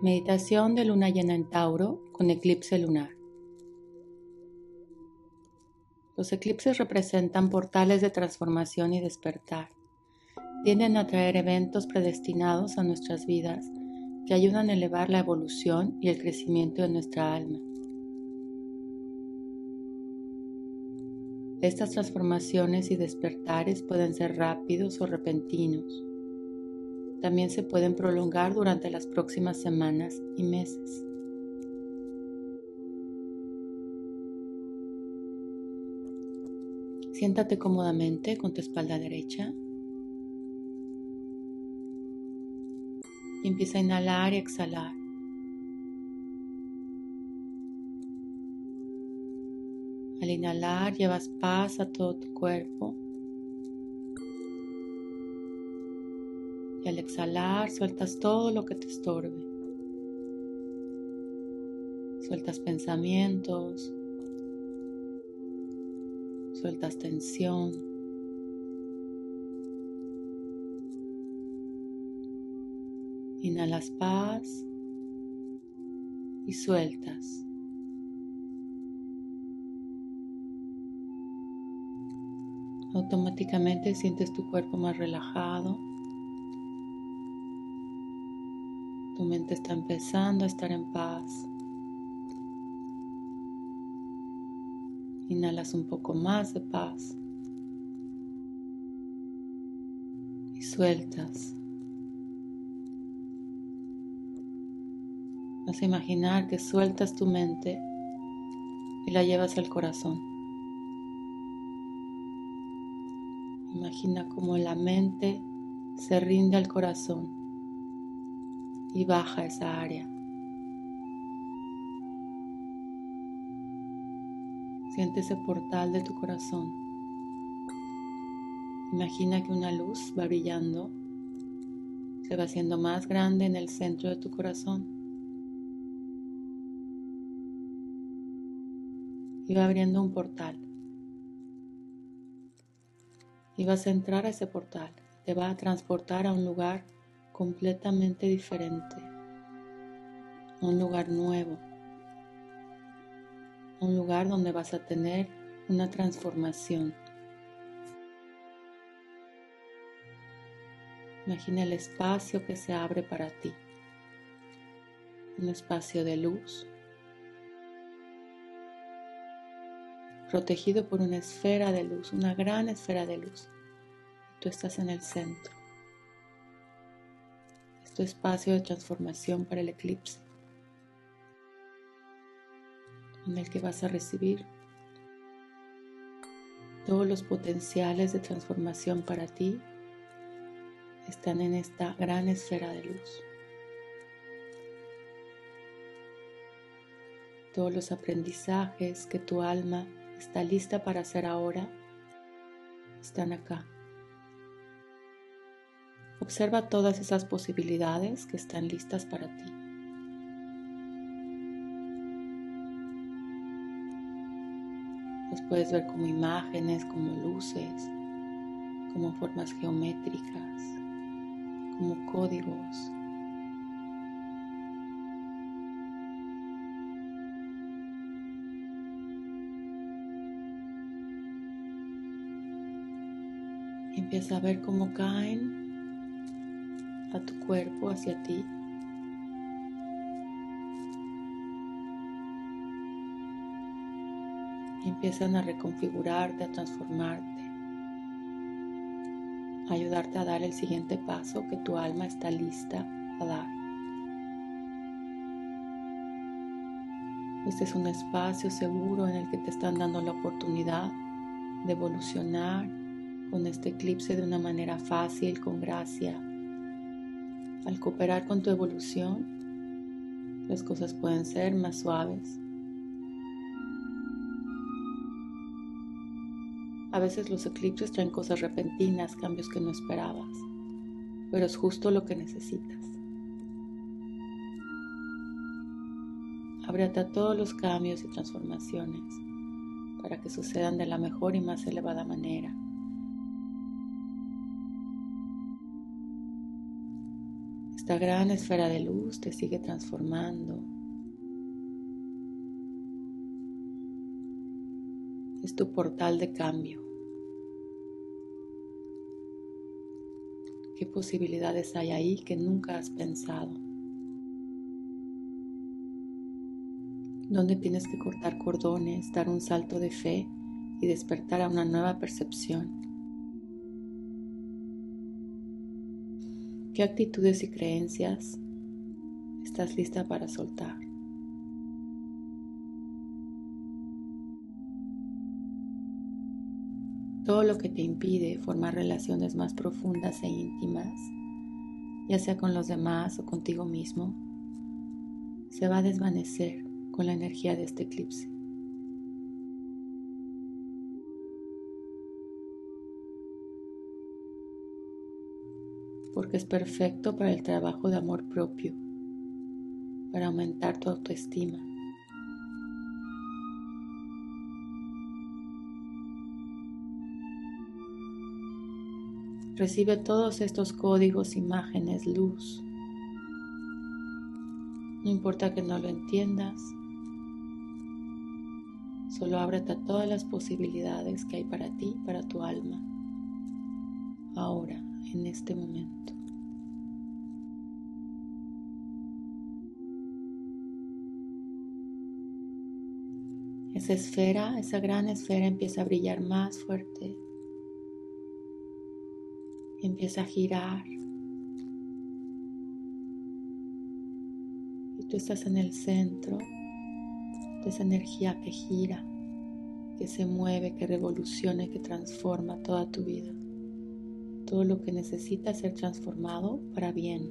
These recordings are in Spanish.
Meditación de luna llena en Tauro con eclipse lunar. Los eclipses representan portales de transformación y despertar. Tienden a traer eventos predestinados a nuestras vidas que ayudan a elevar la evolución y el crecimiento de nuestra alma. Estas transformaciones y despertares pueden ser rápidos o repentinos también se pueden prolongar durante las próximas semanas y meses. Siéntate cómodamente con tu espalda derecha. Empieza a inhalar y exhalar. Al inhalar llevas paz a todo tu cuerpo. Al exhalar sueltas todo lo que te estorbe. Sueltas pensamientos, sueltas tensión. Inhalas paz y sueltas. Automáticamente sientes tu cuerpo más relajado. Tu mente está empezando a estar en paz. Inhalas un poco más de paz. Y sueltas. Vas a imaginar que sueltas tu mente y la llevas al corazón. Imagina cómo la mente se rinde al corazón y baja esa área. Siente ese portal de tu corazón. Imagina que una luz va brillando, se va haciendo más grande en el centro de tu corazón y va abriendo un portal. Y vas a entrar a ese portal, te va a transportar a un lugar completamente diferente, un lugar nuevo, un lugar donde vas a tener una transformación. Imagina el espacio que se abre para ti, un espacio de luz, protegido por una esfera de luz, una gran esfera de luz. Tú estás en el centro espacio de transformación para el eclipse, en el que vas a recibir todos los potenciales de transformación para ti están en esta gran esfera de luz. Todos los aprendizajes que tu alma está lista para hacer ahora están acá. Observa todas esas posibilidades que están listas para ti. Las puedes ver como imágenes, como luces, como formas geométricas, como códigos. empieza a ver cómo caen a tu cuerpo, hacia ti. Empiezan a reconfigurarte, a transformarte, a ayudarte a dar el siguiente paso que tu alma está lista a dar. Este es un espacio seguro en el que te están dando la oportunidad de evolucionar con este eclipse de una manera fácil, con gracia, al cooperar con tu evolución, las cosas pueden ser más suaves. A veces los eclipses traen cosas repentinas, cambios que no esperabas, pero es justo lo que necesitas. Ábrete a todos los cambios y transformaciones para que sucedan de la mejor y más elevada manera. Esta gran esfera de luz te sigue transformando. Es tu portal de cambio. ¿Qué posibilidades hay ahí que nunca has pensado? ¿Dónde tienes que cortar cordones, dar un salto de fe y despertar a una nueva percepción? ¿Qué actitudes y creencias estás lista para soltar? todo lo que te impide formar relaciones más profundas e íntimas, ya sea con los demás o contigo mismo, se va a desvanecer con la energía de este eclipse. Porque es perfecto para el trabajo de amor propio, para aumentar tu autoestima Recibe todos estos códigos, imágenes, luz. No importa que no lo entiendas, solo ábrete a todas las posibilidades que hay para ti, para tu alma, ahora, en este momento. Esa esfera, esa gran esfera empieza a brillar más fuerte empieza a girar. Y tú estás en el centro de esa energía que gira, que se mueve, que revoluciona que transforma toda tu vida. Todo lo que necesita ser transformado para bien,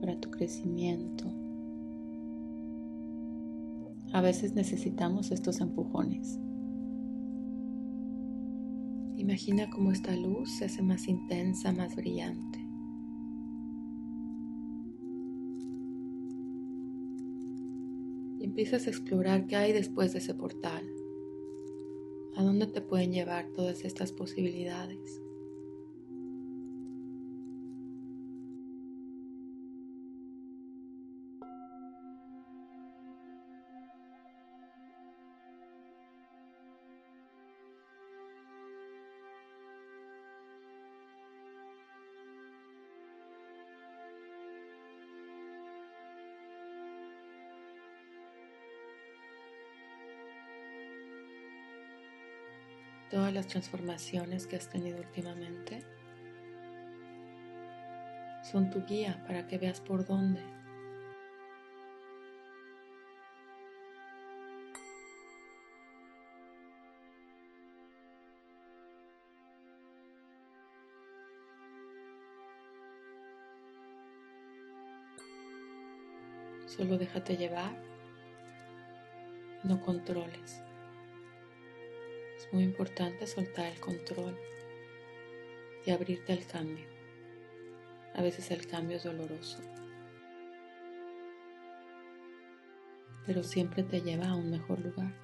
para tu crecimiento. A veces necesitamos estos empujones. Imagina cómo esta luz se hace más intensa, más brillante. Y empiezas a explorar qué hay después de ese portal. ¿A dónde te pueden llevar todas estas posibilidades? Todas las transformaciones que has tenido últimamente son tu guía para que veas por dónde. Solo déjate llevar, no controles muy importante soltar el control y abrirte al cambio. A veces el cambio es doloroso, pero siempre te lleva a un mejor lugar,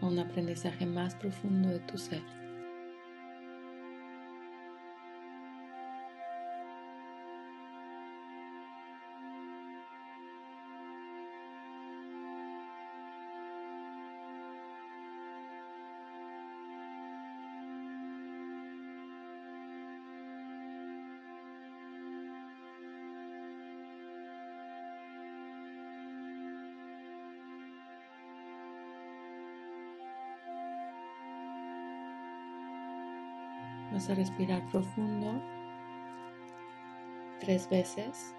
a un aprendizaje más profundo de tu ser. Vas a respirar profundo tres veces.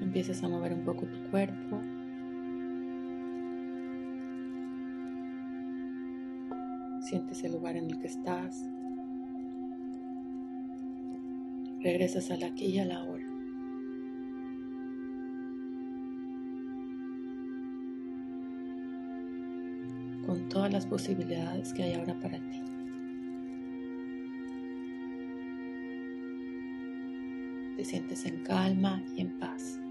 Empiezas a mover un poco tu cuerpo. Sientes el lugar en el que estás. Regresas al aquí y a la hora. con todas las posibilidades que hay ahora para ti. Te sientes en calma y en paz.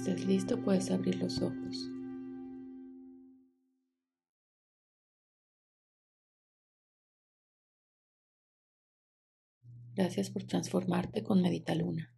Estés listo puedes abrir los ojos. Gracias por transformarte con Medita Luna.